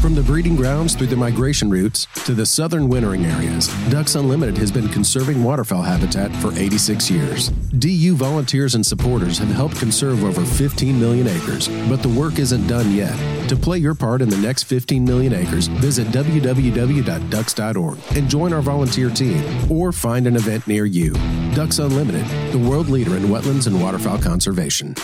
From the breeding grounds through the migration routes to the southern wintering areas, Ducks Unlimited has been conserving waterfowl habitat for 86 years. DU volunteers and supporters have helped conserve over 15 million acres, but the work isn't done yet. To play your part in the next 15 million acres, visit www.ducks.org and join our volunteer team or find an event near you. Ducks Unlimited, the world leader in wetlands and waterfowl conservation.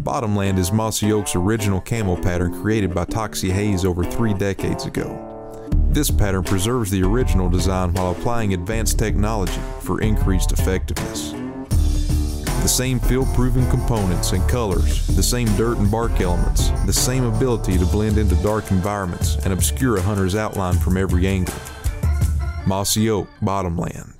Bottomland is Mossy Oak's original camo pattern created by Toxey Haas over three decades ago. This pattern preserves the original design while applying advanced technology for increased effectiveness. The same field proven components and colors, the same dirt and bark elements, the same ability to blend into dark environments and obscure a hunter's outline from every angle. Mossy Oak Bottomland.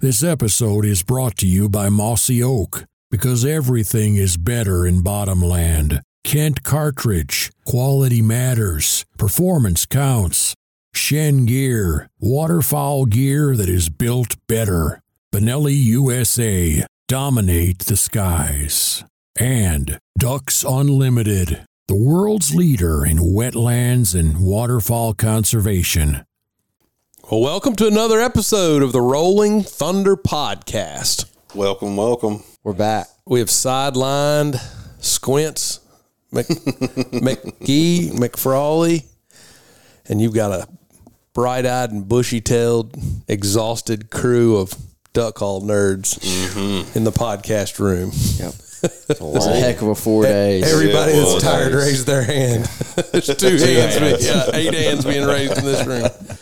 This episode is brought to you by Mossy Oak because everything is better in Bottomland. Kent Cartridge, quality matters, performance counts. Shen Gear, waterfowl gear that is built better. Benelli USA, dominate the skies. And Ducks Unlimited, the world's leader in wetlands and waterfowl conservation. Well, welcome to another episode of the Rolling Thunder Podcast. Welcome, welcome. We're back. We have sidelined Squints, Mc, McGee, McFrawley, and you've got a bright eyed and bushy tailed, exhausted crew of duck call nerds mm-hmm. in the podcast room. Yep. It was a heck of a four days. Everybody Yeah, that's was. tired raised their hand. There's two hands, being- yeah, eight hands being raised in this room.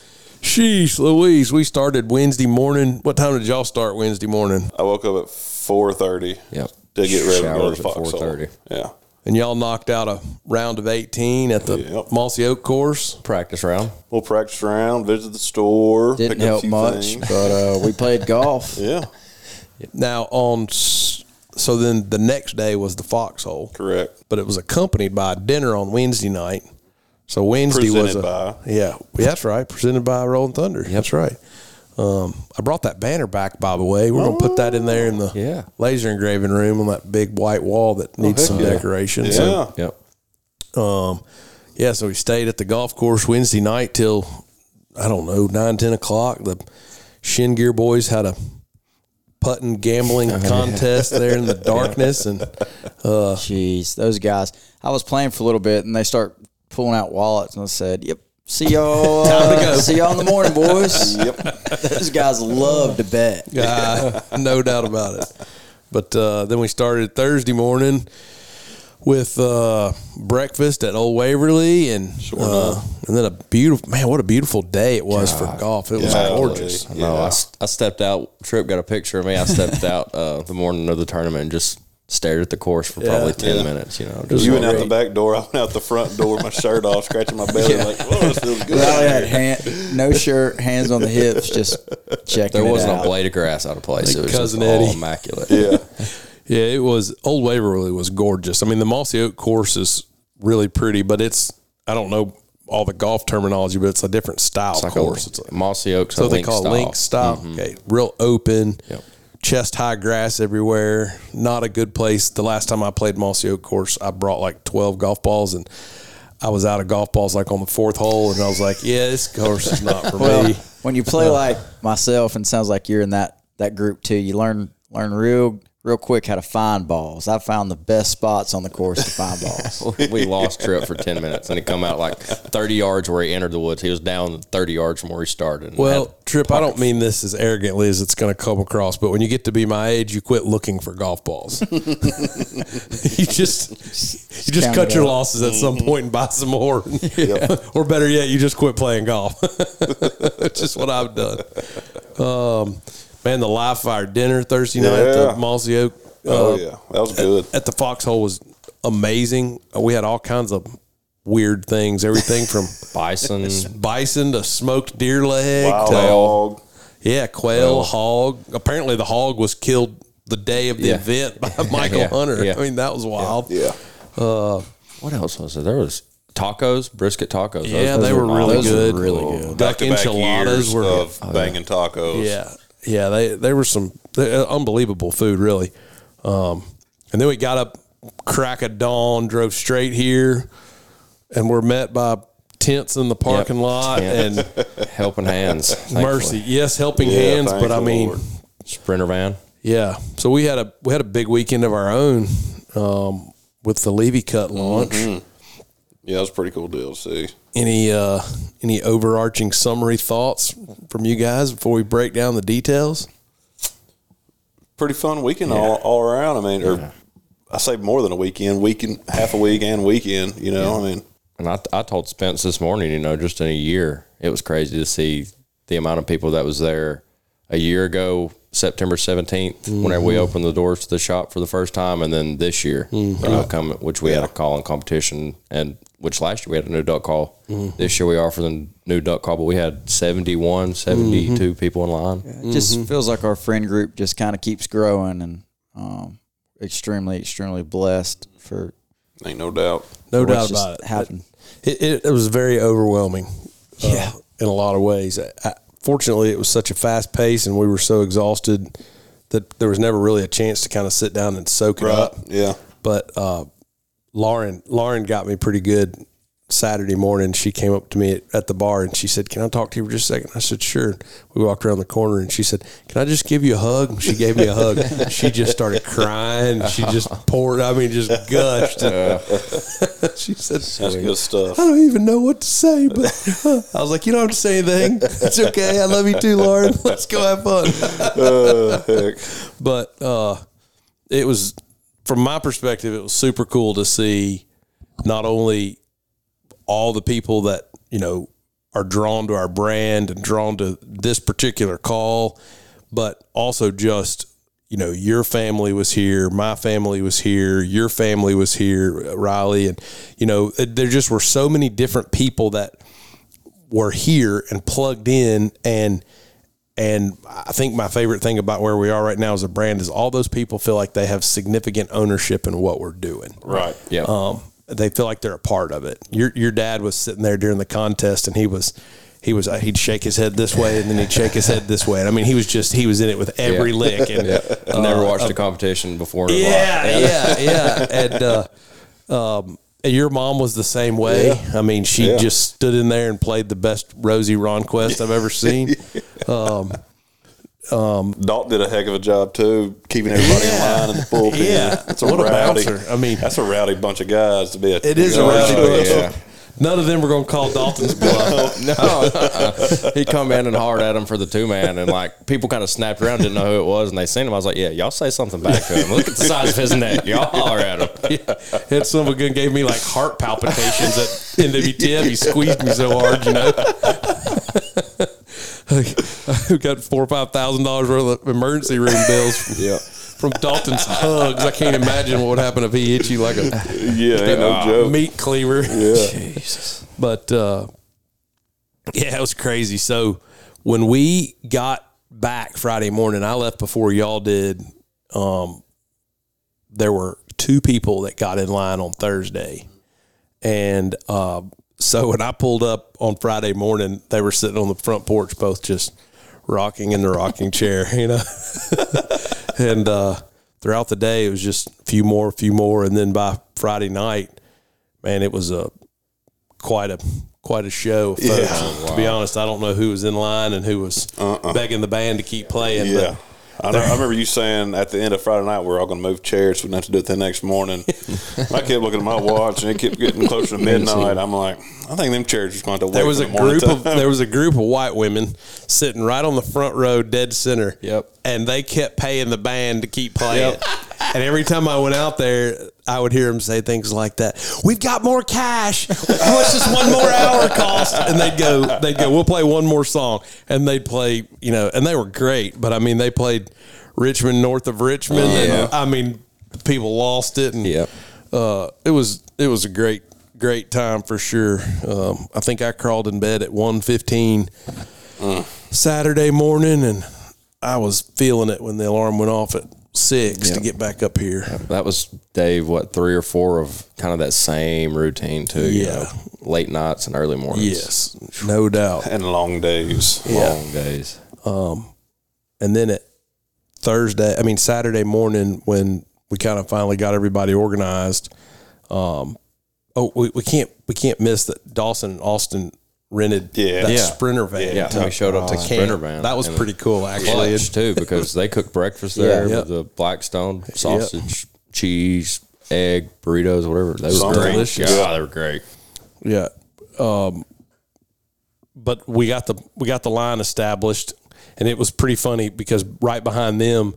Sheesh, Louise, we started Wednesday morning. What time did y'all start Wednesday morning? I woke up at four thirty. Yep. To get ready to go to at Foxhole. 4:30. Yeah. And y'all knocked out a round of 18 at the Yep. Mossy Oak course. Practice round. We'll practice around, visit the store. Didn't pick up a help much, things. but uh, we played golf. Yeah, Now on, so then the next day was the foxhole, correct. but it was accompanied by dinner on Wednesday night. So Wednesday was a, by. yeah, yeah, that's right, presented by Rolling Thunder. That's right. Um, I brought that banner back, by the way. We're gonna put that in there in the Yeah. laser engraving room on that big white wall that needs heck some yeah. decoration. Yeah. So Yep. Um, yeah, so we stayed at the golf course Wednesday night till I don't know nine ten o'clock. The Shin Gear boys had a putting gambling contest there in the darkness, and Jeez, those guys. I was playing for a little bit, and they start pulling out wallets, and I said, "Yep, see y'all. uh, See y'all in the morning, boys." Yep. those guys love to bet. uh, no doubt about it. But uh, then we started Thursday morning with uh, breakfast at Old Waverly, and uh, and then a beautiful man. What a beautiful day it was for golf. It was Yeah, gorgeous. really. No, I Yeah. s I I, stepped out. Tripp got a picture of me. I stepped out uh, the morning of the tournament and just stared at the course for probably ten Yeah. minutes. You know, just You went out the back door. I went out the front door my shirt off, scratching my belly like, "Oh, this feels good." I had hand, no shirt, hands on the hips, just checking. there wasn't out. a blade of grass out of place. Like it was Cousin just all Eddie. immaculate. Yeah, Yeah, it was Old Waverly was gorgeous. I mean, the Mossy Oak course is really pretty, but it's I don't know all the golf terminology, but it's a different style It's like course. a It's like, Mossy Oaks. so a they link call style. it link style. Mm-hmm. Okay, real open, Yep. Chest high grass everywhere. Not a good place. The last time I played Mossy Oak course, I brought like twelve golf balls and. I was out of golf balls like on the fourth hole, and I was like, "Yeah, this course is not for Well, me." when you play like myself, and sounds like you're in that that group too, you learn learn real real quick how to find balls. I found the best spots on the course to find balls. we lost Tripp for ten minutes, and he come out like thirty yards where he entered the woods. He was down thirty yards from where he started. Well, had- Tripp, I don't mean this as arrogantly as it's going to come across, but when you get to be my age, you quit looking for golf balls. you just you just count cut your out. losses at some point and buy some more. or better yet, you just quit playing golf. That's just what I've done. Um, Man, the live fire dinner Thursday night at the Yeah. Mossy Oak. Oh uh, yeah, that was good. At the Foxhole was amazing. Uh, We had all kinds of weird things. Everything from Bison. bison to smoked deer leg Wild to hog. yeah, quail, hog. Apparently, the hog was killed the day of the Yeah. event by Michael Yeah. Hunter. Yeah. I mean, that was wild. Yeah, What else was there? There was tacos, brisket tacos. Those- Yeah, those they were really those were good. really Oh, good. Duck Back-to-back enchiladas years were of banging tacos. Yeah, yeah. They they were some they, uh, unbelievable food, really. Um, and then we got up crack of dawn, drove straight here, and we're met by tents in the parking lot tent. and helping hands. thankfully. mercy. Yes, helping Yeah, hands, but I mean, Lord. Sprinter van. yeah. So we had a we had a big weekend of our own um, with the Levey Cut launch. Yeah, it was a pretty cool deal to see. Any uh, any overarching summary thoughts from you guys before we break down the details? Pretty fun weekend all, all around. I mean, or I say more than a weekend, weekend, half a week and weekend. You know, I mean, And I, I told Spence this morning, you know, just in a year, it was crazy to see the amount of people that was there a year ago, September 17th, whenever we opened the doors to the shop for the first time. And then this year, you know, come, which we had a call in competition and which last year we had a new duck call. This year we offer the new duck call, but we had 71, 72 people in line. It just feels like our friend group just kind of keeps growing and um, extremely, extremely blessed for ain't no doubt. No doubt about it. Happened. It, it, it was very overwhelming. uh, Yeah. in a lot of ways. I, I- fortunately, it was such a fast pace, and we were so exhausted that there was never really a chance to kind of sit down and soak it up. Yeah. But uh, Lauren, Lauren got me pretty good Saturday morning. She came up to me at, at the bar and she said, "Can I talk to you for just a second? I said, "Sure." We walked around the corner and she said, "Can I just give you a hug?" She gave me a hug. she just started crying. She just poured. I mean, just gushed. she said, That's good stuff. I don't even know what to say, but I was like, you don't have to say anything. It's okay. I love you too, Lauren. Let's go have fun. Uh, heck. But uh, it was, from my perspective, it was super cool to see not only all the people that, you know, are drawn to our brand and drawn to this particular call, but also just, you know, your family was here, my family was here, your family was here, Riley. And, you know, there just were so many different people that were here and plugged in and and I think my favorite thing about where we are right now as a brand is all those people feel like they have significant ownership in what we're doing. Right. Yeah. Um, they feel like they're a part of it. Your your dad was sitting there during the contest, and he was he was uh, he'd shake his head this way, and then he'd shake his head this way. And I mean, he was just he was in it with every Yeah. lick. And I never watched a competition before. his yeah, yeah, yeah. And uh, um, your mom was the same way. I mean, she Yeah. just stood in there and played the best Rosie Ronquest I've ever seen. Um, um, Dalton did a heck of a job too, keeping everybody in line in the bullpen. Yeah. that's a What a rowdy. bouncer. I mean- that's a rowdy bunch of guys to be a. It is a rowdy bunch. None of them were going to call Dalton's bluff. No, uh-uh. he come in and hard at him for the two man, and like people kind of snapped around, didn't know who it was, and they seen him. I was like, "Yeah, y'all say something back to him. Look at the size of his neck. Y'all holler at him." yeah. Had some again gave me like heart palpitations at NWTF. He squeezed me so hard, you know. I got four or five thousand dollars worth of emergency room bills Yeah. From Dalton's hugs. I can't imagine what would happen if he hit you like a Yeah, ain't no joke. meat cleaver. Yeah. But uh, yeah, it was crazy. So when we got back Friday morning, I left before y'all did. Um, there were two people that got in line on Thursday, and uh, so when I pulled up on Friday morning, they were sitting on the front porch, both just rocking in the rocking chair, you know. And uh, throughout the day, it was just a few more, a few more, and then by Friday night, man, it was a quite a quite a show. Of folks. To be honest, I don't know who was in line and who was begging the band to keep playing. Uh-uh. Yeah. But I, know, I remember you saying at the end of Friday night we're all going to move chairs. We didn't have to do it the next morning. I kept looking at my watch and it kept getting closer to midnight. I'm like, I think them chairs are going to have there was a group of there was a group of white women sitting right on the front row, dead center. Yep. And they kept paying the band to keep playing. and every time I went out there, I would hear them say things like that. We've got more cash. How much does one more hour cost? And they'd go, they'd go, we'll play one more song. And they'd play, you know, and they were great. But I mean, they played Rich Men North of Richmond. And I mean, people lost it. And Yep. uh, it was, it was a great, great time for sure. Um, I think I crawled in bed at 1.15 Saturday morning and I was feeling it when the alarm went off at six to get back up here. That was Dave. What three or four of kind of that same routine too? you Yeah. know, late nights and early mornings. Yes, no doubt. and long days. long days. Um, And then at Thursday, I mean Saturday morning, when we kind of finally got everybody organized. Um, oh, we, we can't we can't miss that Dawson and Austin rented Yeah. that Yeah. sprinter van. Yeah, to we showed up to camp. Sprinter van. That was pretty cool, actually. Lunch too because they cooked breakfast there Yeah. with the Blackstone sausage, cheese, egg, burritos, whatever. They were Something. great. Delicious. Yeah, they were great. Yeah. Um, but we got the we got the line established, and it was pretty funny because right behind them,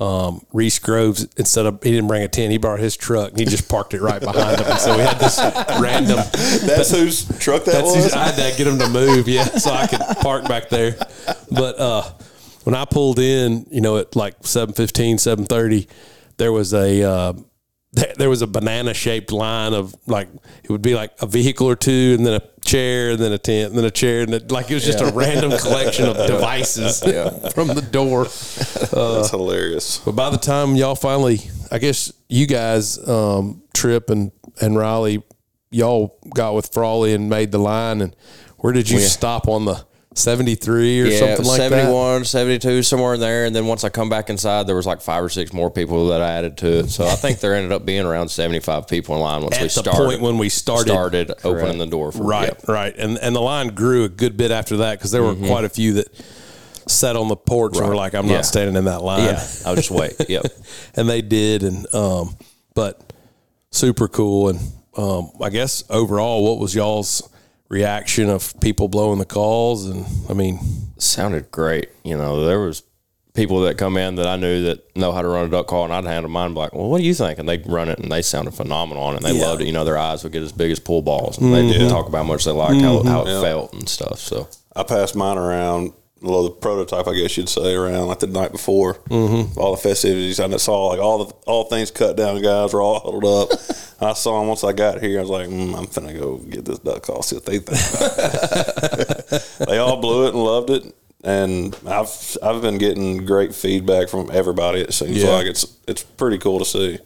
um, Reese Groves instead of he didn't bring a tent, he brought his truck and he just parked it right behind him. And so we had this random. That's whose truck that That's was. I had to get him to move, yeah, so I could park back there. But uh, when I pulled in, you know, at like 7.15, 7.30, there was a uh, there was a banana shaped line of like it would be like a vehicle or two, and then a chair, and then a tent, and then a chair, and it, like it was just a random collection of devices from the door. That's hilarious. But by the time y'all finally, I guess you guys, um, Tripp and and Riley, y'all got with Frawley and made the line. And where did you stop on the seventy three or Yeah, something like that? 71, 72, somewhere in there. And then once I come back inside, there was like five or six more people that I added to it. So I think there ended up being around 75 people in line once At we the started. point when we started, started opening the door for right, yep. right, and and the line grew a good bit after that because there were quite a few that sat on the porch and were like, "I'm Yeah. not standing in that line." Yeah, I'll just wait. Yep. and they did, and um, but super cool. And um, I guess overall, what was y'all's reaction of people blowing the calls? And I mean, sounded great. You know, there was people that come in that I knew that know how to run a duck call, and I'd hand them mine. Like, well, what do you think? And they'd run it, and they sounded phenomenal on it. And they Yeah. loved it. You know, their eyes would get as big as pool balls, and they'd mm-hmm. talk about how much they liked how, how it mm-hmm. felt and stuff. So I passed mine around, well, the prototype, I guess you'd say, around like the night before. Mm-hmm. All the festivities, and I saw like all the all things cut down. Guys were all huddled up. I saw them once I got here. I was like, mm, I'm finna go get this duck call, see what they think. about they all blew it and loved it, and I've I've been getting great feedback from everybody. It seems Yeah. like it's it's pretty cool to see.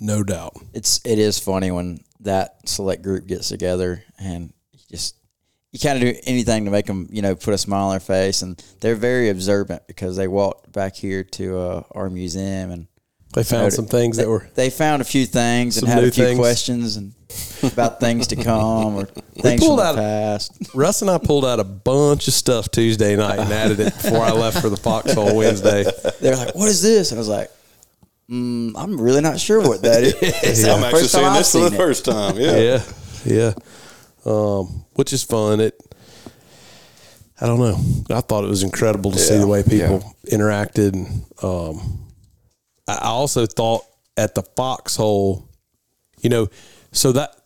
no doubt. it's it is funny when that select group gets together and just you kind of do anything to make them you know put a smile on their face and they're very observant because they walked back here to uh, our museum and They found some things that were they found a few things and had a few things. questions and about things to come or things pulled from out- the past. Russ and I pulled out a bunch of stuff Tuesday night and added it before I left for the Foxhole Wednesday. They're like, "What is this?" And I was like, mm, "I'm really not sure what that is." I'm actually seeing this for the it. first time. Yeah. yeah, yeah. Um, which is fun. It, I don't know. I thought it was incredible to see the way people interacted. And, um, I I also thought at the foxhole, you know, so that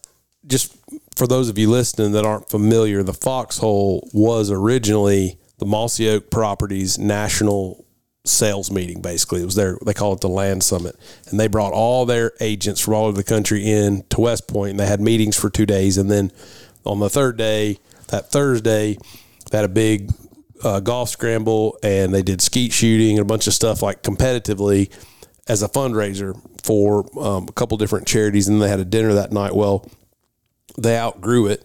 just for those of you listening that aren't familiar, the foxhole was originally the Mossy Oak Properties National sales meeting basically it was their they call it the land summit and they brought all their agents from all over the country in to west point and they had meetings for two days and then on the third day that thursday they had a big uh, golf scramble and they did skeet shooting and a bunch of stuff like competitively as a fundraiser for um, a couple different charities and they had a dinner that night. Well they outgrew it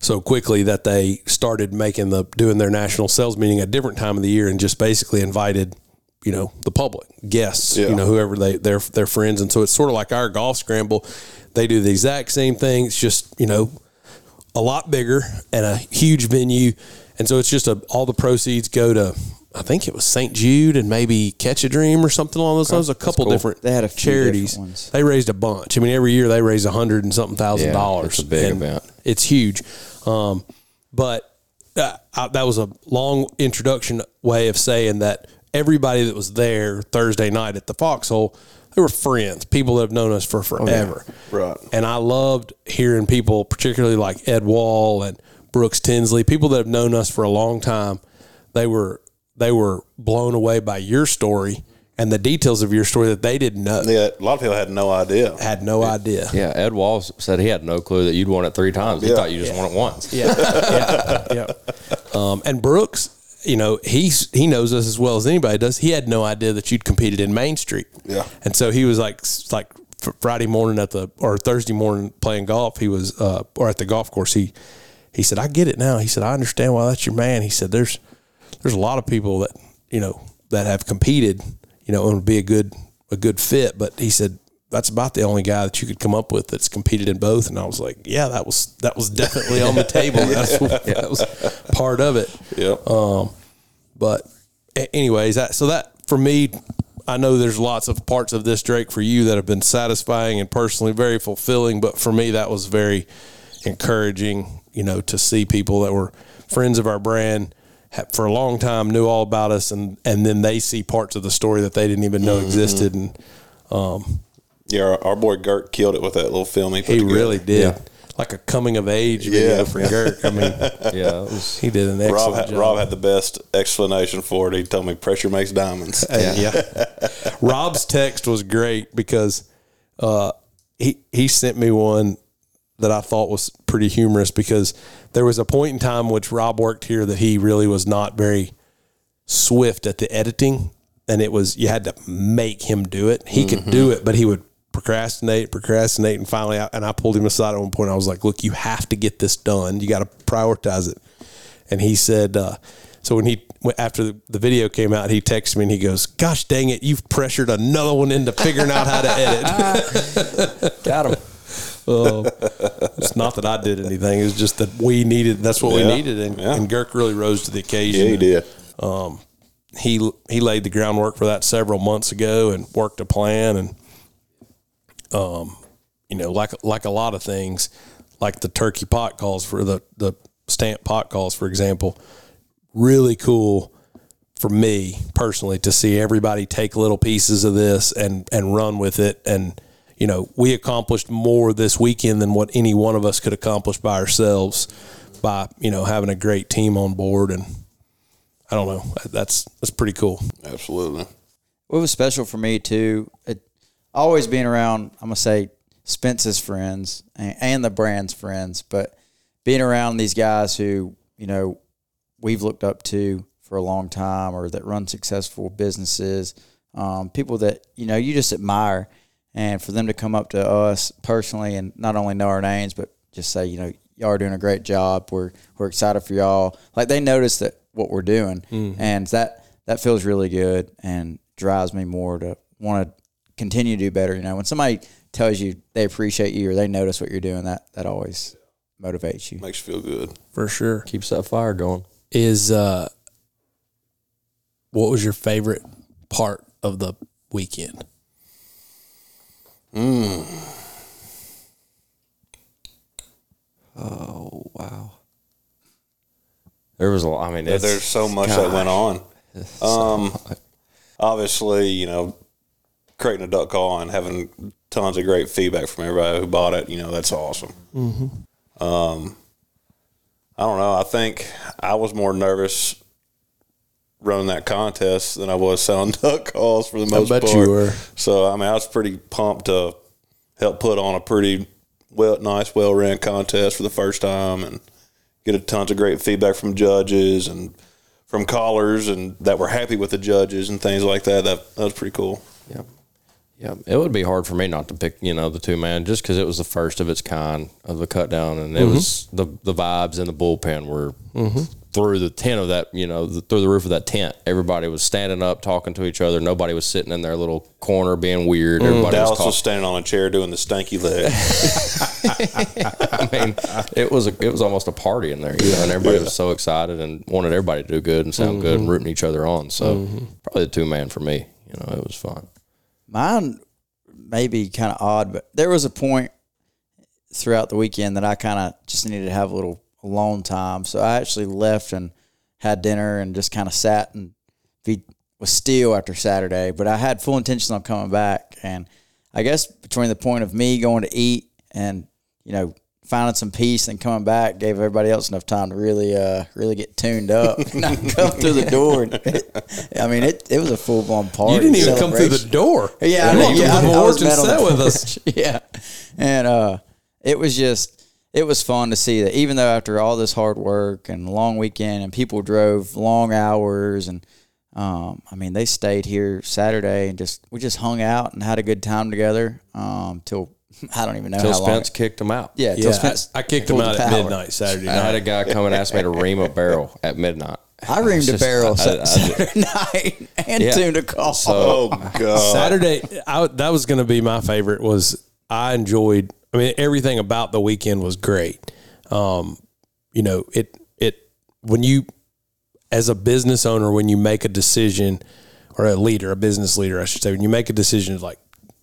so quickly that they started making the doing their national sales meeting at a different time of the year and just basically invited you know the public guests Yeah. you know whoever they their their friends. And so it's sort of like our golf scramble. They do the exact same thing. It's just you know a lot bigger and a huge venue and so it's just a all the proceeds go to I think it was St. Jude and maybe Catch a Dream or something along those lines. A couple cool. different They had a few charities. different ones. They raised a bunch. I mean, every year they raise a hundred and something thousand Yeah, dollars. it's a big And event. It's huge. Um, but uh, I, that was a long introduction way of saying that everybody that was there Thursday night at the Foxhole, they were friends, people that have known us for forever. Right. And I loved hearing people, particularly like Ed Wall and Brooks Tinsley, people that have known us for a long time. They were they were blown away by your story and the details of your story that they didn't know. Yeah, a lot of people had no idea. Had no idea. Yeah, Ed Wall said he had no clue that you'd won it three times. He Yeah. thought you just won it once. Yeah, yeah, yeah. Um, and Brooks, you know, he's he knows us as well as anybody does. He had no idea that you'd competed in Main Street. Yeah. and so he was like like Friday morning at the or Thursday morning playing golf. He was uh, or at the golf course. He he said, "I get it now." He said, "I understand why that's your man." He said, "There's there's a lot of people that you know that have competed, you know, and would be a good a good fit." But he said. That's about the only guy that you could come up with that's competed in both, and I was like, "Yeah, that was that was definitely on the table. That's that was part of it." Yep. Um, but anyways, that so that for me, I know there's lots of parts of this Drake for you that have been satisfying and personally very fulfilling. But for me, that was very encouraging. You know, to see people that were friends of our brand for a long time knew all about us, and and then they see parts of the story that they didn't even know existed, and yeah, our, our boy Gert killed it with that little film he put he together. really did. Yeah. Like a coming of age video Yeah. for Gert. I mean, Yeah, it was, he did an excellent Rob had, job. Rob had the best explanation for it. He told me pressure makes diamonds. Uh, yeah. Rob's text was great because uh, he he sent me one that I thought was pretty humorous because there was a point in time which Rob worked here that he really was not very swift at the editing and it was you had to make him do it. He could do it, but he would procrastinate, procrastinate, and finally, I, and I pulled him aside at one point. I was like, "Look, you have to get this done. You got to prioritize it." And he said, uh, "So when he after the, the video came out, he texted me and he goes, "Gosh dang it, you've pressured another one into figuring out how to edit." got him. Uh, it's not that I did anything; it's just that we needed. That's what we needed, and, Yeah. and Girk really rose to the occasion. yeah, he did. he he laid the groundwork for that several months ago and worked a plan and um you know like like a lot of things like the turkey pot calls for the the stamp pot calls for example really cool for me personally to see everybody take little pieces of this and and run with it. And you know we accomplished more this weekend than what any one of us could accomplish by ourselves by you know having a great team on board. And I don't know. That's that's pretty cool. Absolutely. What was special for me too, it, always being around, I'm gonna say Spence's friends and, and the brand's friends, but being around these guys who you know we've looked up to for a long time or that run successful businesses, um, people that you know you just admire, and for them to come up to us personally and not only know our names but just say you know y'all are doing a great job. We're we're excited for y'all. Like they notice that what we're doing, and that that feels really good and drives me more to want to continue to do better. You know, when somebody tells you they appreciate you or they notice what you're doing, that that always motivates you. Makes you feel good. for sure Keeps that fire going. is uh what was your favorite part of the weekend Mm. Oh wow. There was a lot. I mean, Yeah, There's so much that went on. Um, obviously, you know, creating a duck call and having tons of great feedback from everybody who bought it. You know, that's awesome. Um, I don't know. I think I was more nervous running that contest than I was selling duck calls for the most bet part. you were. So I mean, I was pretty pumped to help put on a pretty well, nice, well ran contest for the first time and get a tons of great feedback from judges and from callers and that were happy with the judges and things like that. That, that was pretty cool. Yep. Yep. It would be hard for me not to pick, you know, the two man just because it was the first of its kind of a cut down, and it mm-hmm. was the the vibes in the bullpen were mm-hmm. through the tent of that, you know, the, through the roof of that tent. Everybody was standing up, talking to each other. Nobody was sitting in their little corner being weird. Mm, everybody Dallas was was standing on a chair doing the stanky leg. I mean, it was a, it was almost a party in there, you know, and everybody was so excited and wanted everybody to do good and sound good and mm-hmm. rooting each other on. So probably the two man for me. You know, it was fun. Mine may be kind of odd, but there was a point throughout the weekend that I kind of just needed to have a little alone time. So I actually left and had dinner and just kind of sat and be was still after Saturday, but I had full intentions on coming back. And I guess between the point of me going to eat and you know finding some peace and coming back gave everybody else enough time to really uh really get tuned up and I come through the door it, I mean it it was a full blown party You didn't even come through the door. Yeah, I walked yeah, I, I was and met on sat with us. Yeah, and uh, it was just it was fun to see that even though after all this hard work and long weekend and people drove long hours and um, I mean they stayed here Saturday and just we just hung out and had a good time together um, till I don't even know Till how long. Spence kicked him out. Yeah, till Yeah, Spence I, I kicked him out at power. midnight Saturday night. I had a guy come and ask me to ream a barrel at midnight. I reamed a barrel I- I- Saturday night and Yeah. tuned a call. Oh god. Saturday, I, that was going to be my favorite. Was I enjoyed? I mean, everything about the weekend was great. Um, you know, it it when you as a business owner, when you make a decision, or a leader, a business leader, I should say, when you make a decision like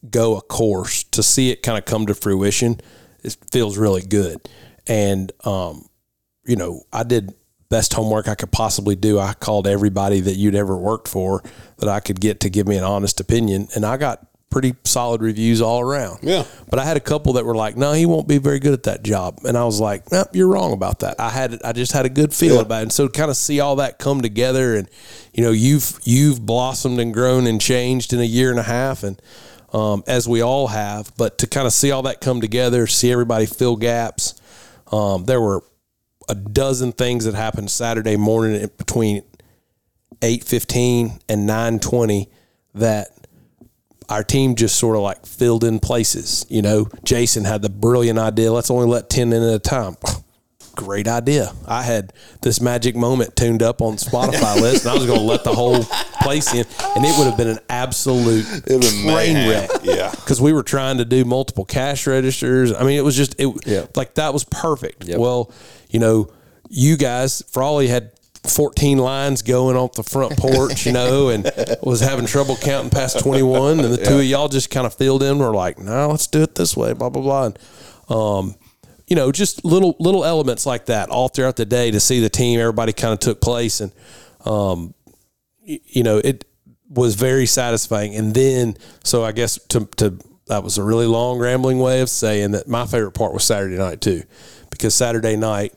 go a course to see it kind of come to fruition, it feels really good. And um, you know, I did best homework I could possibly do. I called everybody that you'd ever worked for that I could get to give me an honest opinion, and I got pretty solid reviews all around. Yeah. But I had a couple that were like, "No, he won't be very good at that job," and I was like, "Nope, you're wrong about that." I had, I just had a good feeling about it, and so to kind of see all that come together, and you know, you've you've blossomed and grown and changed in a year and a half, and um, as we all have, but to kind of see all that come together, see everybody fill gaps. Um, there were a dozen things that happened Saturday morning between eight fifteen and nine twenty that our team just sort of like filled in places. You know, Jason had the brilliant idea. Let's only let ten in at a time. Great idea. I had this magic moment tuned up on Spotify list, and I was going to let the whole place in, and it would have been an absolute train mayhem. wreck. Yeah. because we were trying to do multiple cash registers. I mean, it was just it Yeah. like that was perfect. Yep. Well, you know, you guys, Frawley had 14 lines going off the front porch, you know, and was having trouble counting past 21. And the two of y'all just kind of filled in. We're like, no, let's do it this way, blah, blah, blah. And, um, you know, just little, little elements like that all throughout the day to see the team, everybody kind of took place. And, um, y- you know, it was very satisfying. And then, so I guess to, to, that was a really long rambling way of saying that my favorite part was Saturday night too, because Saturday night,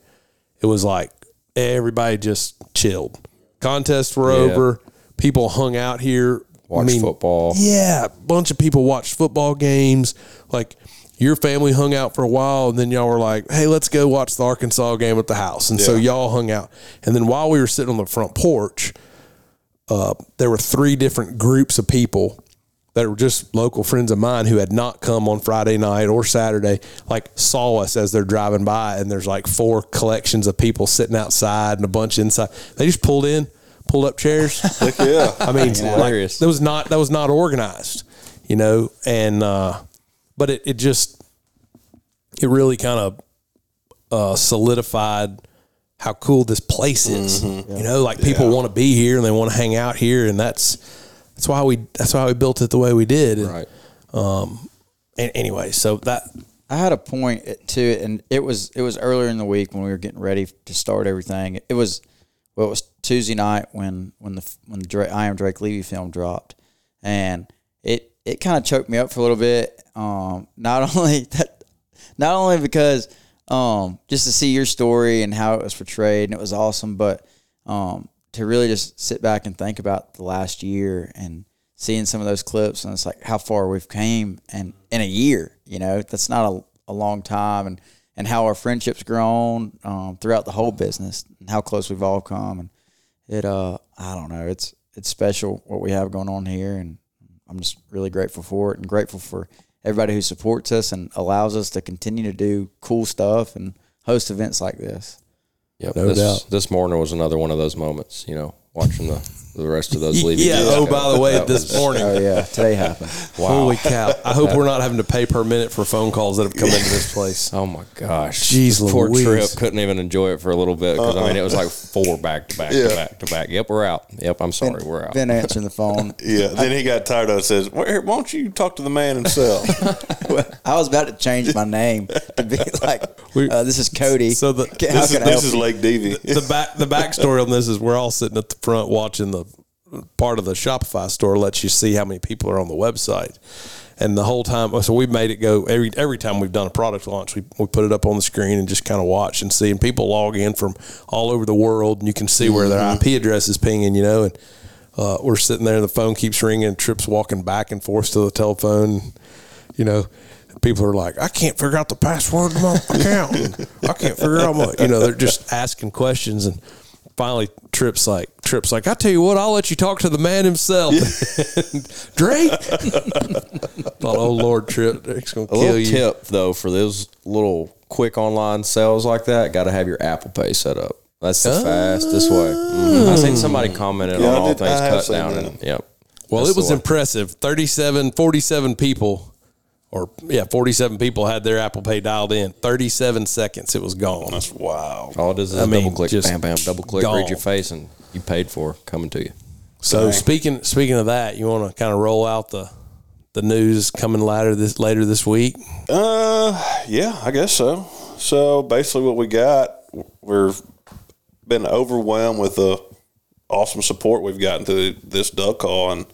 it was like everybody just chilled. Contests were Yeah. over. People hung out here. Watch football. Yeah, a bunch of people watched football games. Like your family hung out for a while, and then y'all were like, "Hey, let's go watch the Arkansas game at the house." And so y'all hung out. And then while we were sitting on the front porch, uh, there were three different groups of people that were just local friends of mine who had not come on Friday night or Saturday, like saw us as they're driving by, and there's like four collections of people sitting outside and a bunch inside. They just pulled in, pulled up chairs. Heck yeah. I mean, like, hilarious. that was not that was not organized, you know, and uh, but it it just it really kind of uh, solidified how cool this place is. You know, like people want to be here and they want to hang out here, and that's that's why we that's why we built it the way we did. And, Right. and anyway, so that I had a point to it, and it was it was earlier in the week when we were getting ready to start everything. It was well, it was Tuesday night when when the when the Drake, I am Drake Levey film dropped, and it it kind of choked me up for a little bit. Um, not only that, not only because um, just to see your story and how it was portrayed, and it was awesome, but um, to really just sit back and think about the last year and seeing some of those clips, and it's like how far we've came, and in a year, you know, that's not a, a long time, and and how our friendships grown um, throughout the whole business, and how close we've all come, and it uh, I don't know, it's it's special what we have going on here, and I'm just really grateful for it, and grateful for everybody who supports us and allows us to continue to do cool stuff and host events like this. Yep. No this, doubt. This morning was another one of those moments, you know, watching the, the rest of those leaving. yeah. Oh, by the way, this morning. Oh yeah, today happened. Holy cow! I hope we're not having to pay per minute for phone calls that have come into this place. Oh my gosh! Jeez poor Louise. Tripp couldn't even enjoy it for a little bit because I mean it was like four back to back Yeah. to back to back. Yep, we're out. Yep, I'm sorry, we're out. Been answering the phone. Yeah. Then he got tired of it. Says, well, here, "Why don't you talk to the man himself?" I was about to change my name to be like, We- uh, "This is Cody." So the- How this is can I help this is you? Lake Davy. the back the backstory on this is we're all sitting at the front watching the part of the Shopify store lets you see how many people are on the website. And the whole time, so we've made it go every every time we've done a product launch, we, we put it up on the screen and just kind of watch and see. And people log in from all over the world, and you can see where their IP address is pinging, you know. And uh, we're sitting there, and the phone keeps ringing, and Tripp's walking back and forth to the telephone, you know. People are like, I can't figure out the password to my account. I can't figure out my, you know, they're just asking questions. And finally, Tripp's like, Tripp's like, I tell you what, I'll let you talk to the man himself. Drake. Thought, oh Lord, Tripp, Drake's gonna A kill little you. tip though for those little quick online sales like that, got to have your Apple Pay set up. That's the fastest way. Mhm. I seen somebody commented Yeah, on I all did- things I have cut seen down, that. and yep. Well, That's it the was way. impressive. 37, 47 people, or yeah, 47 people had their Apple Pay dialed in. 37 seconds, it was gone. That's wow. All it is is I a mean, double click, just bam, bam, double click, gone. read your face, and you paid for coming to you. So Dang. speaking speaking of that, you want to kind of roll out the the news coming later this later this week. Uh, yeah, I guess so. So basically, what we got, we've been overwhelmed with the awesome support we've gotten to this duck call, and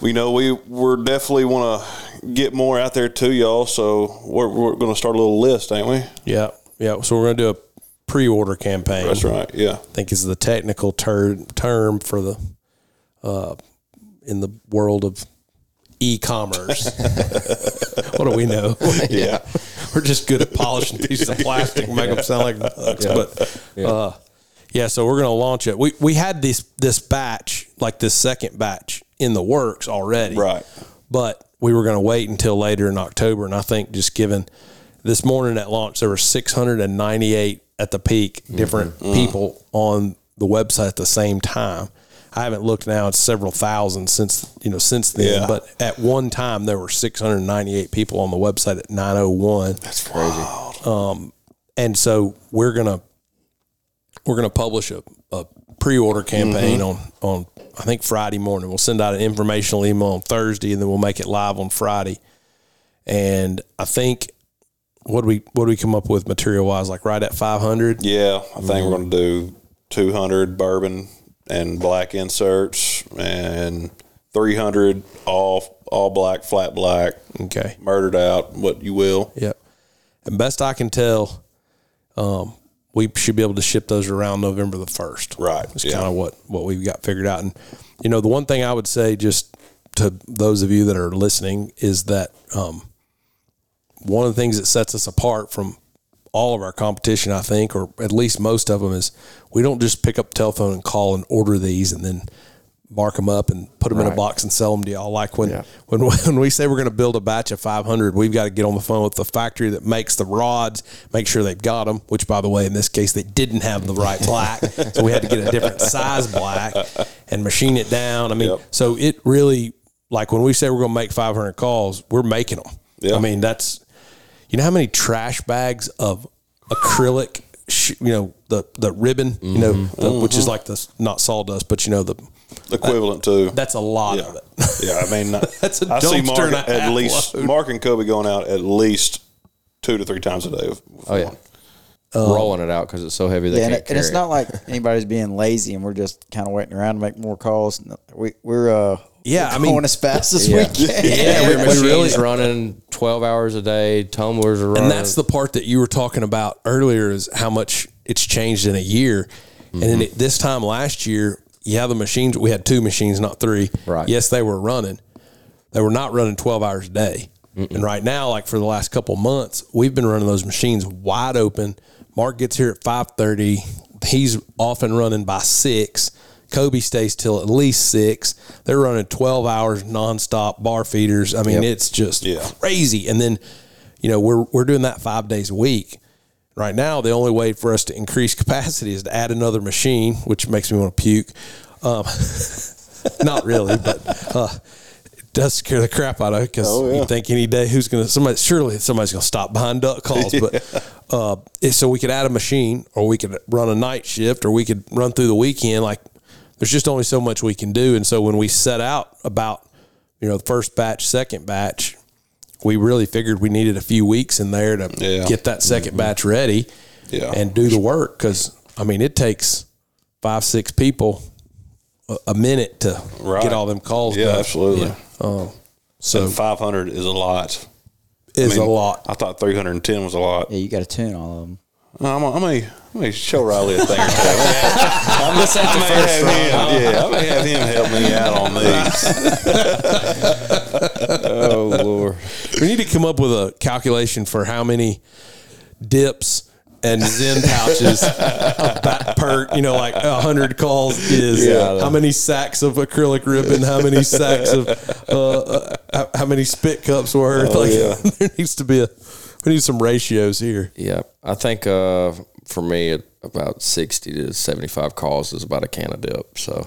we know we we're definitely want to get more out there to y'all. So we're we're going to start a little list, ain't we? Yeah, yeah. So we're going to do a pre-order campaign. That's right. Yeah. I think is the technical ter- term for the uh, in the world of e-commerce. what do we know? Yeah. We're just good at polishing pieces of plastic, and make them sound like ducks. But uh, yeah, so we're gonna launch it. We we had this this batch, like this second batch, in the works already, Right. But we were gonna wait until later in October, and I think just given this morning at launch, there were 698 at the peak mm-hmm. different mm. people on the website at the same time. I haven't looked now; it's several thousand since you know since then. Yeah. But at one time, there were 698 people on the website at 901 That's crazy. Um, and so we're gonna we're gonna publish a, a pre-order campaign mm-hmm. on on I think Friday morning. We'll send out an informational email on Thursday, and then we'll make it live on Friday. And I think what do we what do we come up with material wise? Like right at five hundred. Yeah, I think we're going to do 200 bourbon and black inserts and 300 all all black, flat black, Okay. murdered out, what you will. Yep. And best I can tell, um, we should be able to ship those around November the first. Right, It's yeah. kind of what what we've got figured out. And you know, the one thing I would say, just to those of you that are listening, is that um, one of the things that sets us apart from all of our competition, I think, or at least most of them, is we don't just pick up the telephone and call and order these and then mark them up and put them in a box and sell them to y'all. Like when Yeah. when when we say we're going to build a batch of 500, we've got to get on the phone with the factory that makes the rods, make sure they've got them. Which, by the way, in this case, they didn't have the right black, so we had to get a different size black and machine it down. I mean, Yep. so it really like when we say we're going to make 500 calls, we're making them. Yeah. I mean, that's you know how many trash bags of acrylic, you know, the the ribbon, you know, the, mm-hmm. which is mm-hmm. like the not sawdust, but you know the Equivalent to. that's a lot yeah. of it. yeah, I mean, That's a I see Mark and a at least, load. Mark and Kobe going out at least two to three times a day. with- with Oh yeah, one. rolling it out because it's so heavy they Yeah, and, can't it- and carry it's it. not like anybody's being lazy and we're just kind of waiting around to make more calls. We, we're uh, Yeah, we're I mean- as fast as Yeah. we can. Yeah, Every we- we machine's really- running twelve hours a day. Tumblers are running, And that's the part that you were talking about earlier is how much it's changed in a year. And then it, this time last year, yeah, the machines, we had two machines, not three. Right. Yes, they were running. They were not running 12 hours a day. And right now, like for the last couple months, we've been running those machines wide open. Mark gets here at 5.30. He's off and running by 6. Kobe stays till at least 6. They're running 12 hours nonstop bar feeders. I mean, Yep. it's just Yeah. crazy. And then, you know, we're we're doing that five days a week. Right now, the only way for us to increase capacity is to add another machine, which makes me want to puke. Um, not really, but uh, it does scare the crap out of it because Oh, yeah. you think any day who's going to somebody surely somebody's going to stop behind duck calls. But uh, so we could add a machine, or we could run a night shift, or we could run through the weekend. Like there's just only so much we can do, and so when we set out about you know the first batch, second batch, we really figured we needed a few weeks in there to Yeah. get that 2nd mm-hmm. batch ready Yeah. and do the work because I mean it takes five six people a, a minute to Right. get all them calls Yeah, done. absolutely. Um, so So 500 is a lot. is I mean, a lot. I thought 310 was a lot. Yeah, you got to tune all of them. I'm gonna, I'm gonna, I'm gonna show Riley a thing or two. I'm I may have him, yeah, I may have him help me out on these. Oh Lord. We need to come up with a calculation for how many dips and Zyn pouches per, you know, like a hundred calls is Yeah. how many sacks of acrylic ribbon, how many sacks of, uh, uh, how- many spit cups worth. Oh, like yeah. there needs to be a, we need some ratios here. Yeah, I think uh, for me, it, about sixty to seventy-five calls is about a can of dip. So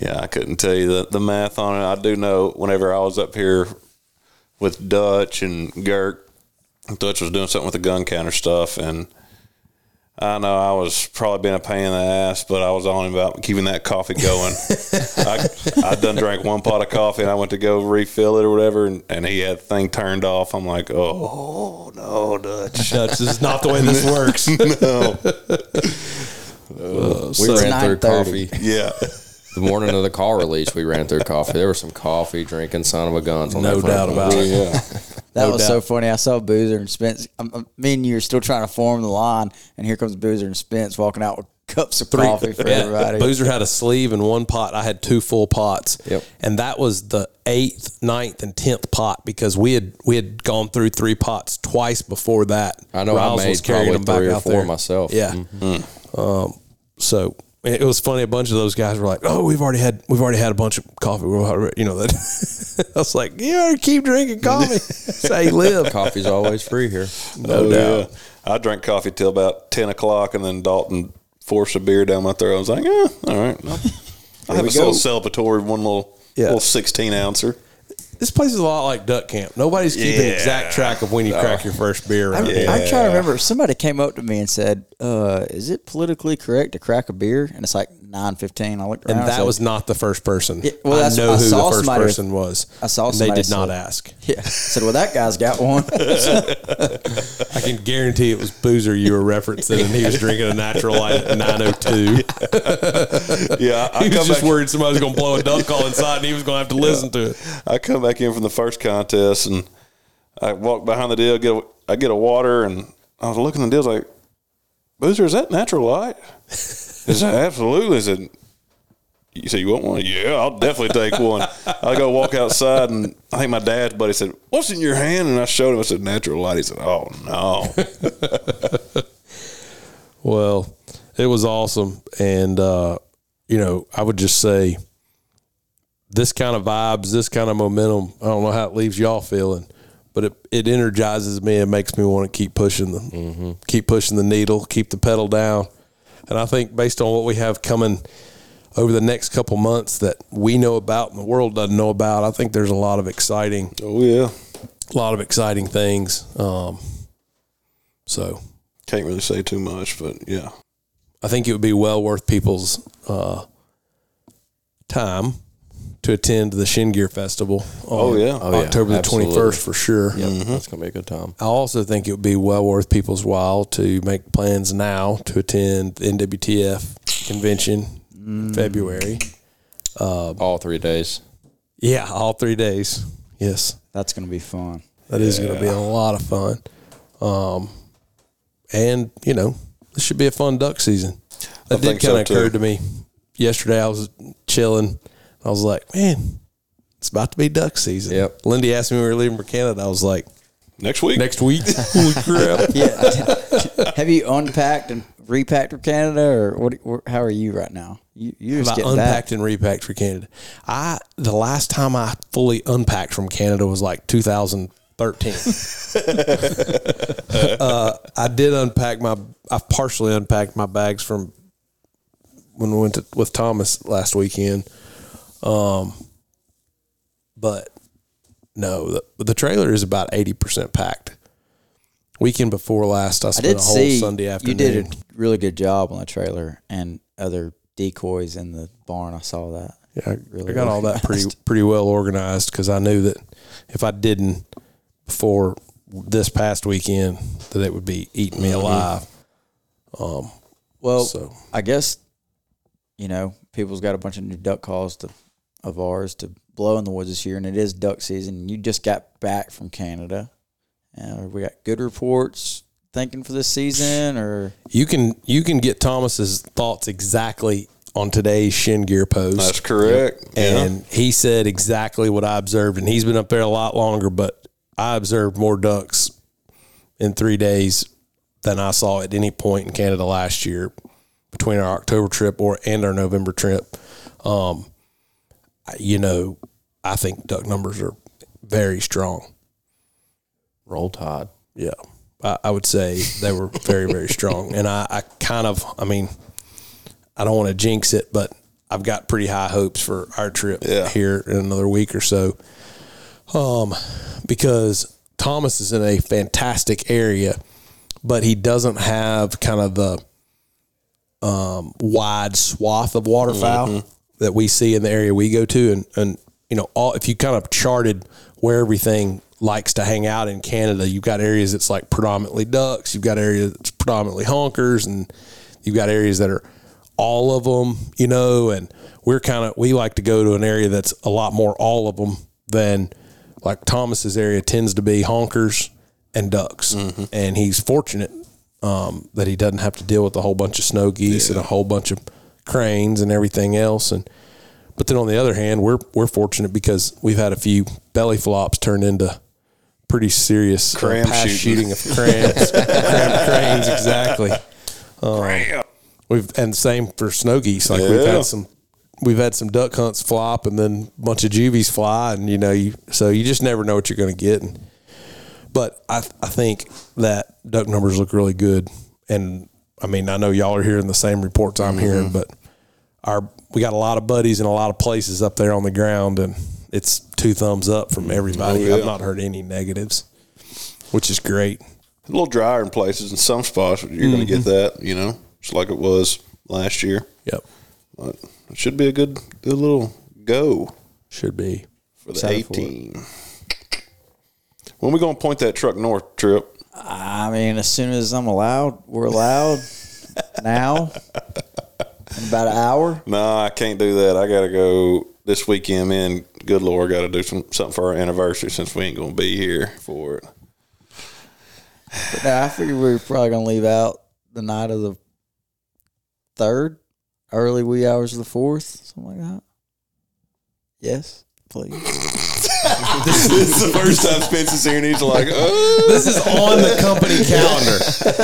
Yeah, I couldn't tell you the, the math on it. I do know whenever I was up here with Dutch and Gert, Dutch was doing something with the gun counter stuff, and I know I was probably being a pain in the ass, but I was on him about keeping that coffee going. I I done drank one pot of coffee, and I went to go refill it or whatever, and, and he had the thing turned off. I'm like, oh no, Dutch, Dutch, this is not the way this works. no, we It's ran through 9:30. coffee yeah. The morning of the call release. We ran through coffee. There was some coffee drinking, son of a guns. On No that doubt about it. Yeah, That No was doubt. so funny. I saw Boozer and Spence. Um, um, me and you are still trying to form the line, and here comes Boozer and Spence walking out with cups of coffee for Yeah. everybody. Boozer had a sleeve and one pot. I had two full pots. Yep. And that was the eighth, ninth, and tenth pot because we had we had gone through three pots twice before that. I know I Riles made probably three or four myself. Yeah. Um, so it was funny. A bunch of those guys were like, "Oh, we've already had we've already had a bunch of coffee." We're already, you know that. I was like, "You ought keep drinking coffee. That's how you live." Coffee's always free here. No Oh, doubt. yeah. I drank coffee till about ten o'clock, and then Dalton forced a beer down my throat. I was like, "Yeah, all right." I'll- have a this little go. celebratory one little Yeah. little sixteen ouncer. This place is a lot like duck camp. Nobody's keeping Yeah. exact track of when you crack your first beer. I'm, Around here. I'm trying to remember. Somebody came up to me and said, uh, "Is it politically correct to crack a beer?" And it's like nine fifteen. I looked around. And I that said, was not the first person. Yeah, well, I know I who the first somebody person was. I saw And they somebody did not ask. "Yeah." I said, "Well, that guy's got one." I can guarantee it was Boozer you were referencing, and he was drinking a natural light at 902. Yeah, I, I He was just back. worried somebody was going to blow a duck call inside, and he was going to have to listen to it. I come back in from the first contest, and I walk behind the deal. Get a, I get a water, and I was looking at the deal. I was like, "Boozer, is that natural light?" Said, "Absolutely." I said, "You say you want one?" Yeah, I'll definitely take one. I go walk outside, and I think my dad's buddy said, "What's in your hand?" And I showed him. I said, "Natural light." He said, "Oh no." Well, it was awesome. And, uh, you know, I would just say this kind of vibes, this kind of momentum, I don't know how it leaves y'all feeling, but it, it energizes me and makes me want to keep pushing the, keep pushing the needle, keep the pedal down. And I think based on what we have coming over the next couple months that we know about and the world doesn't know about, I think there's a lot of exciting, oh yeah. a lot of exciting things. Um, so Can't really say too much, but yeah. I think it would be well worth people's uh, time to attend the Shin Gear Festival. Oh, yeah. Oh, yeah. October the twenty first for sure. Yep, mm-hmm. that's gonna be a good time. I also think it would be well worth people's while to make plans now to attend the NWTF convention in mm. February. Um, all three days. Yeah, all three days. Yes, That's going to be fun. that is going to be a lot of fun. Um, and you know, this should be a fun duck season. That I did kind of too. occurred to me yesterday. I was chilling. I was like, man, it's about to be duck season. Yep. Lindy asked me when we were leaving for Canada. I was like, Next week. next week. Holy crap! Yeah. Have you unpacked and repacked for Canada, or what? wh- How are you right now? You, you're just I getting unpacked back. and repacked for Canada. I the last time I fully unpacked from Canada was like 2013. uh, I did unpack my. I partially unpacked my bags from when we went to, with Thomas last weekend. Um, but no, the, the trailer is about 80 percent packed. Weekend before last, I I spent did a whole see Sunday afternoon. you did a really good job on the trailer and other decoys in the barn. I saw that. Yeah, I, really I got all that pretty pretty well organized because I knew that if I didn't before this past weekend, that it would be eating me alive. Um, Well, So I guess you know, people's got a bunch of new duck calls to of ours to blow in the woods this year, and it is duck season. You just got back from Canada, and we got good reports thinking for this season, or You can you can get Thomas's thoughts exactly on today's Shin Gear post. That's correct. Yeah. and he said exactly what I observed. And he's been up there a lot longer, but I observed more ducks in three days than I saw at any point in Canada last year between our October trip or and our November trip. Um, I- you know, I think duck numbers are very strong. Roll Tide. Yeah, I, I would say they were very, very strong. And I, I kind of, I mean, I don't want to jinx it, but I've got pretty high hopes for our trip Yeah. here in another week or so. Um, because Thomas is in a fantastic area, but he doesn't have kind of the um, wide swath of waterfowl that we see in the area we go to, and and you know, all if you kind of charted where everything likes to hang out in Canada, you've got areas that's like predominantly ducks, you've got areas that's predominantly honkers, and you've got areas that are all of them, you know, and we're kind of we like to go to an area that's a lot more all of them than like Thomas's area tends to be honkers and ducks, and he's fortunate um, that he doesn't have to deal with a whole bunch of snow geese and a whole bunch of cranes and everything else. And but then on the other hand, we're we're fortunate because we've had a few belly flops turn into pretty serious uh, Cram pass shooting. shooting of crams, cram cranes exactly. Um, we've and same for snow geese. Like we've had some. We've had some duck hunts flop and then a bunch of juvies fly and you know you so you just never know what you're going to get and but I, I think that duck numbers look really good. And I mean, I know y'all are hearing the same reports I'm hearing, mm-hmm. but our we got a lot of buddies in a lot of places up there on the ground, and it's two thumbs up from mm-hmm. everybody. Oh, yeah. I've not heard any negatives, which is great. a little drier in places in some spots. You're going to get mm-hmm. that, you know, just like it was last year. Yep, But it should be a good, good little go should be. for the Excited A for it. team. When we going to point that truck north trip? I mean, as soon as I'm allowed, we're allowed now. In about an hour. No, I can't do that. I got to go this weekend. Man, good Lord, got to do some something for our anniversary since we ain't going to be here for it. But no, I figured we were probably gonna leave out the night of the third, early wee hours of the fourth, something like that. Yes, please. This is the first time Spencer's here, and he's like, oh. This is on the company calendar.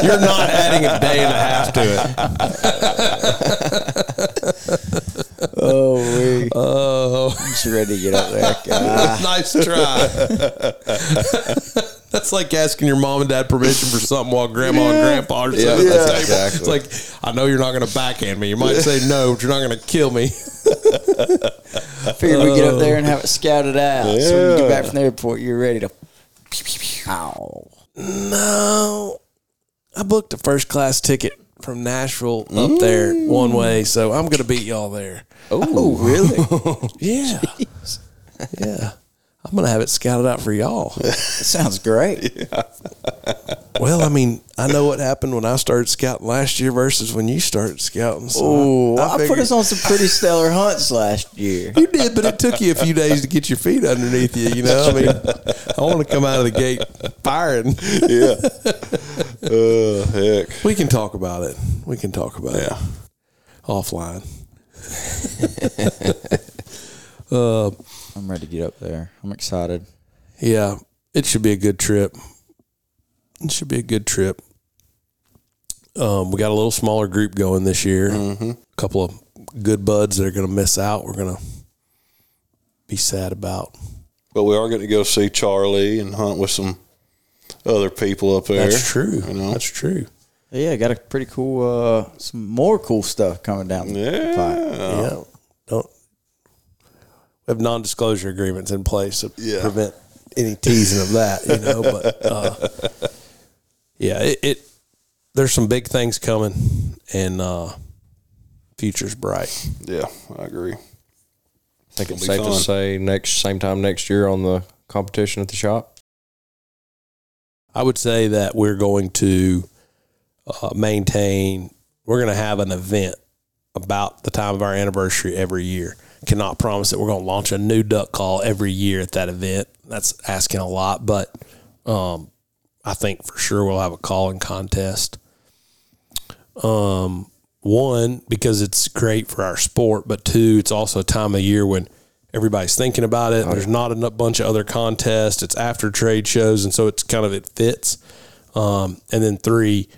You're not adding a day and a half to it. Oh, we. Oh, I'm just ready to get up there. God. nice try. That's like asking your mom and dad permission for something while grandma and grandpa are sitting at the Yeah, table. exactly. It's like, I know you're not going to backhand me. You might say no, but you're not going to kill me. I figured we'd get up there and have it scouted out. So when you get back from the airport, you're ready to. Ow. No. I booked a first class ticket from Nashville up there one mm. way, so I'm going to beat y'all there. Oh, really? Yeah. Yeah. I'm going to have it scouted out for y'all. sounds great. Well, I mean, I know what happened when I started scouting last year versus when you started scouting. So Oh, I, put figured- us on some pretty stellar hunts last year. You did, but it took you a few days to get your feet underneath you. You know, I mean, I want to come out of the gate firing. yeah. Uh, heck. We can talk about it. We can talk about Yeah. it offline. uh, I'm ready to get up there. I'm excited. yeah, it should be a good trip. It should be a good trip. Um, we got a little smaller group going this year. A couple of good buds that are going to miss out. We're going to be sad about. But we are going to go see Charlie and hunt with some other people up there. That's true. You know? That's true. Yeah, got a pretty cool, uh, some more cool stuff coming down the pipe. Yeah. yeah. Don't we have non-disclosure agreements in place to Yeah. prevent any teasing of that, you know. But uh, yeah, it, it there's some big things coming, and uh, future's bright. Yeah, I agree. I think it's It'll be safe fun. to say next same time next year on the competition at the shop. I would say that we're going to uh, maintain. We're going to have an event about the time of our anniversary every year. Cannot promise that we're going to launch a new duck call every year at that event. That's asking a lot, but um, I think for sure we'll have a calling contest. Um, one because it's great for our sport, but two, it's also a time of year when everybody's thinking about it. There's not a bunch of other contests. It's after trade shows, and so it's kind of it fits. Um, and then three,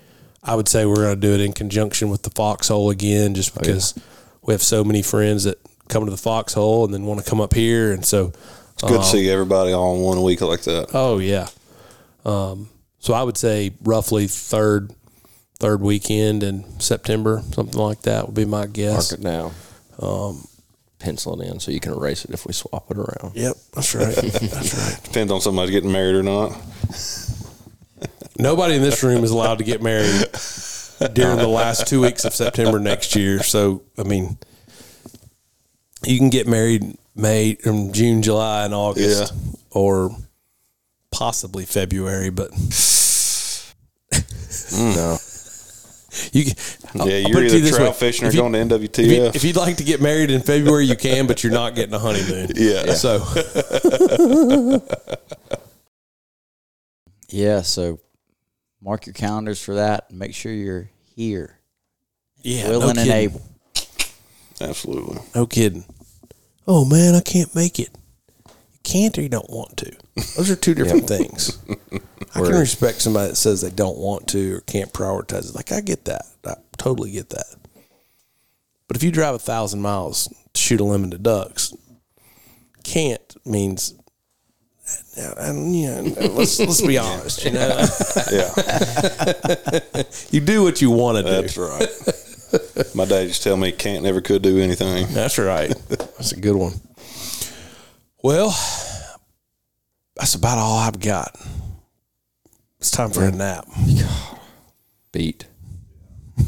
I would say we're going to do it in conjunction with the Foxhole again, just because we have so many friends that come to the Foxhole and then want to come up here, and so It's good to see everybody all in one week like that. Oh yeah. Um, so I would say roughly third third weekend in September, something like that would be my Mark guess. it down. Um, Pencil it in so you can erase it if we swap it around. Yep, that's right. that's right. Depends on somebody's getting married or not. Nobody in this room is allowed to get married during the last two weeks of September next year. So I mean, you can get married May, um, June, July, and August, or possibly February, but No. you. Can, I'll- yeah, I'll you're put it either you trout way. fishing or you- going to If, you, NWTF. if you'd like to get married in February, you can, but you're not getting a honeymoon. Yeah. So Yeah, so mark your calendars for that. And make sure you're here, yeah, willing no and able. Absolutely. No kidding. Oh man, I can't make it. You can't or you don't want to. Those are two different things. I can respect somebody that says they don't want to or can't prioritize it. Like I get that. I totally get that. But if you drive a thousand miles to shoot a lemon to ducks, can't means. And, you know, let's let's be honest. You know, Yeah, you do what you want to do. that's right. My dad used to tell me can't never could do anything. That's right. That's a good one. Well, that's about all I've got. It's time for a nap. Beat.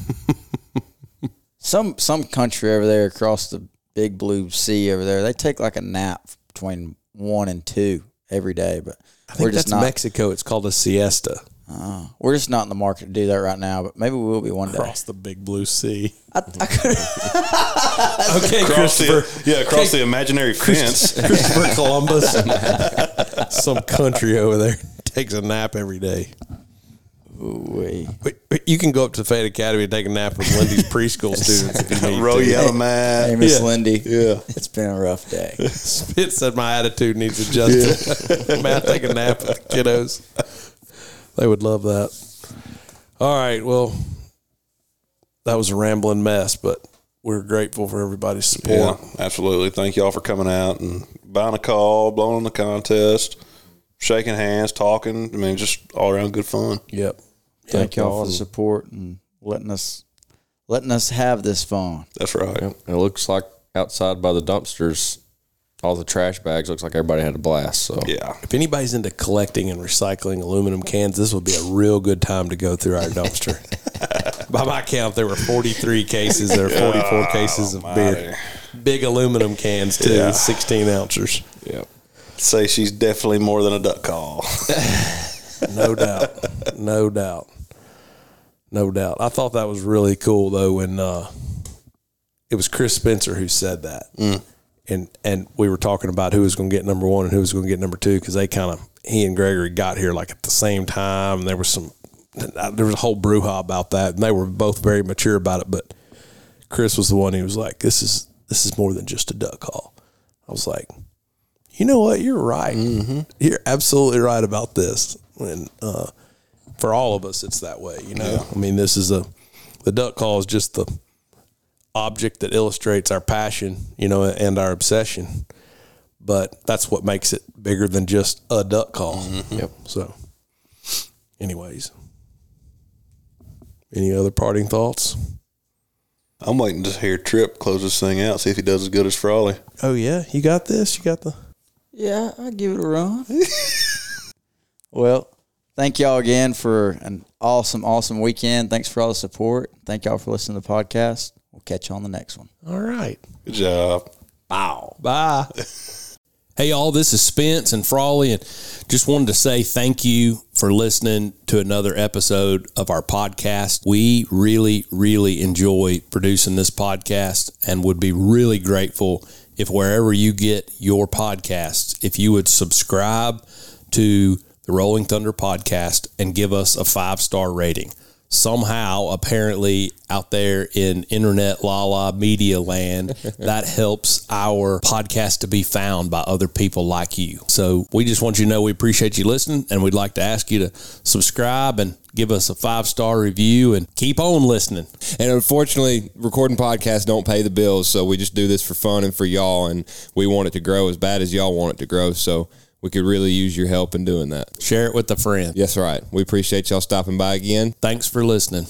Some some country over there across the big blue sea over there, they take like a nap between one and two every day. But I think we're just that's not Mexico. It's called a siesta. Uh, we're just not in the market to do that right now. But maybe we will be one day. Across the big blue sea. I, I could Okay, Christopher. the, yeah, across the imaginary fence. Christopher Columbus. Some country over there takes a nap every day. But- but You can go up to Fayette Academy and take a nap with Lindy's preschool students if you need Roll to. yellow mat. Hey, Miss Yeah. Lindy. Yeah. It's been a rough day. Spit said my attitude needs adjusted. Man, I take a nap with the kiddos. They would love that. All right. Well, that was a rambling mess, but we're grateful for everybody's support. Yeah, absolutely. Thank y'all for coming out and buying a call, blowing on the contest, shaking hands, talking. I mean, just all around good fun. Yep. Thank y'all for the support and letting us letting us have this fun. That's right. Yep. It looks like outside by the dumpsters, all the trash bags looks like everybody had a blast. So Yeah. If anybody's into collecting and recycling aluminum cans, this would be a real good time to go through our dumpster. By my count, there were 43 cases. There are 44 cases of beer. Big aluminum cans, too, Yeah. 16 ounces. Yep. Say she's definitely more than a duck call. No doubt. No doubt. No doubt. I thought that was really cool though when uh, it was Chris Spencer who said that, and and we were talking about who was going to get number one and who was going to get number two because they kind of he and Gregory got here like at the same time. And there was some there was a whole brouhaha about that, and they were both very mature about it. But Chris was the one who was like, "This is this is more than just a duck call." I was like, you know what? You're right. You're absolutely right about this. And uh, for all of us, it's that way. You know, I mean, this is a the duck call is just the object that illustrates our passion, you know, and our obsession. But that's what makes it bigger than just a duck call. Mm-hmm. Yep. So, anyways, any other parting thoughts? I'm waiting to hear Tripp close this thing out, see if he does as good as Frawley. Oh yeah, you got this. You got the. Yeah, I'll give it a run. well, thank y'all again for an awesome, awesome weekend. Thanks for all the support. Thank y'all for listening to the podcast. We'll catch you on the next one. All right. Good job. Bye. Hey, all, this is Spence and Frawley, and just wanted to say thank you for listening to another episode of our podcast. We really, really enjoy producing this podcast and would be really grateful if wherever you get your podcasts, if you would subscribe to the Rolling Thunder podcast and give us a five star rating somehow apparently out there in internet la la media land that helps our podcast to be found by other people like you so we just want you to know we appreciate you listening and we'd like to ask you to subscribe and give us a five star review and keep on listening And unfortunately, recording podcasts don't pay the bills, so we just do this for fun and for y'all, and we want it to grow as bad as y'all want it to grow. So we could really use your help in doing that. share it with a friend Yes, right. We appreciate y'all stopping by again. thanks for listening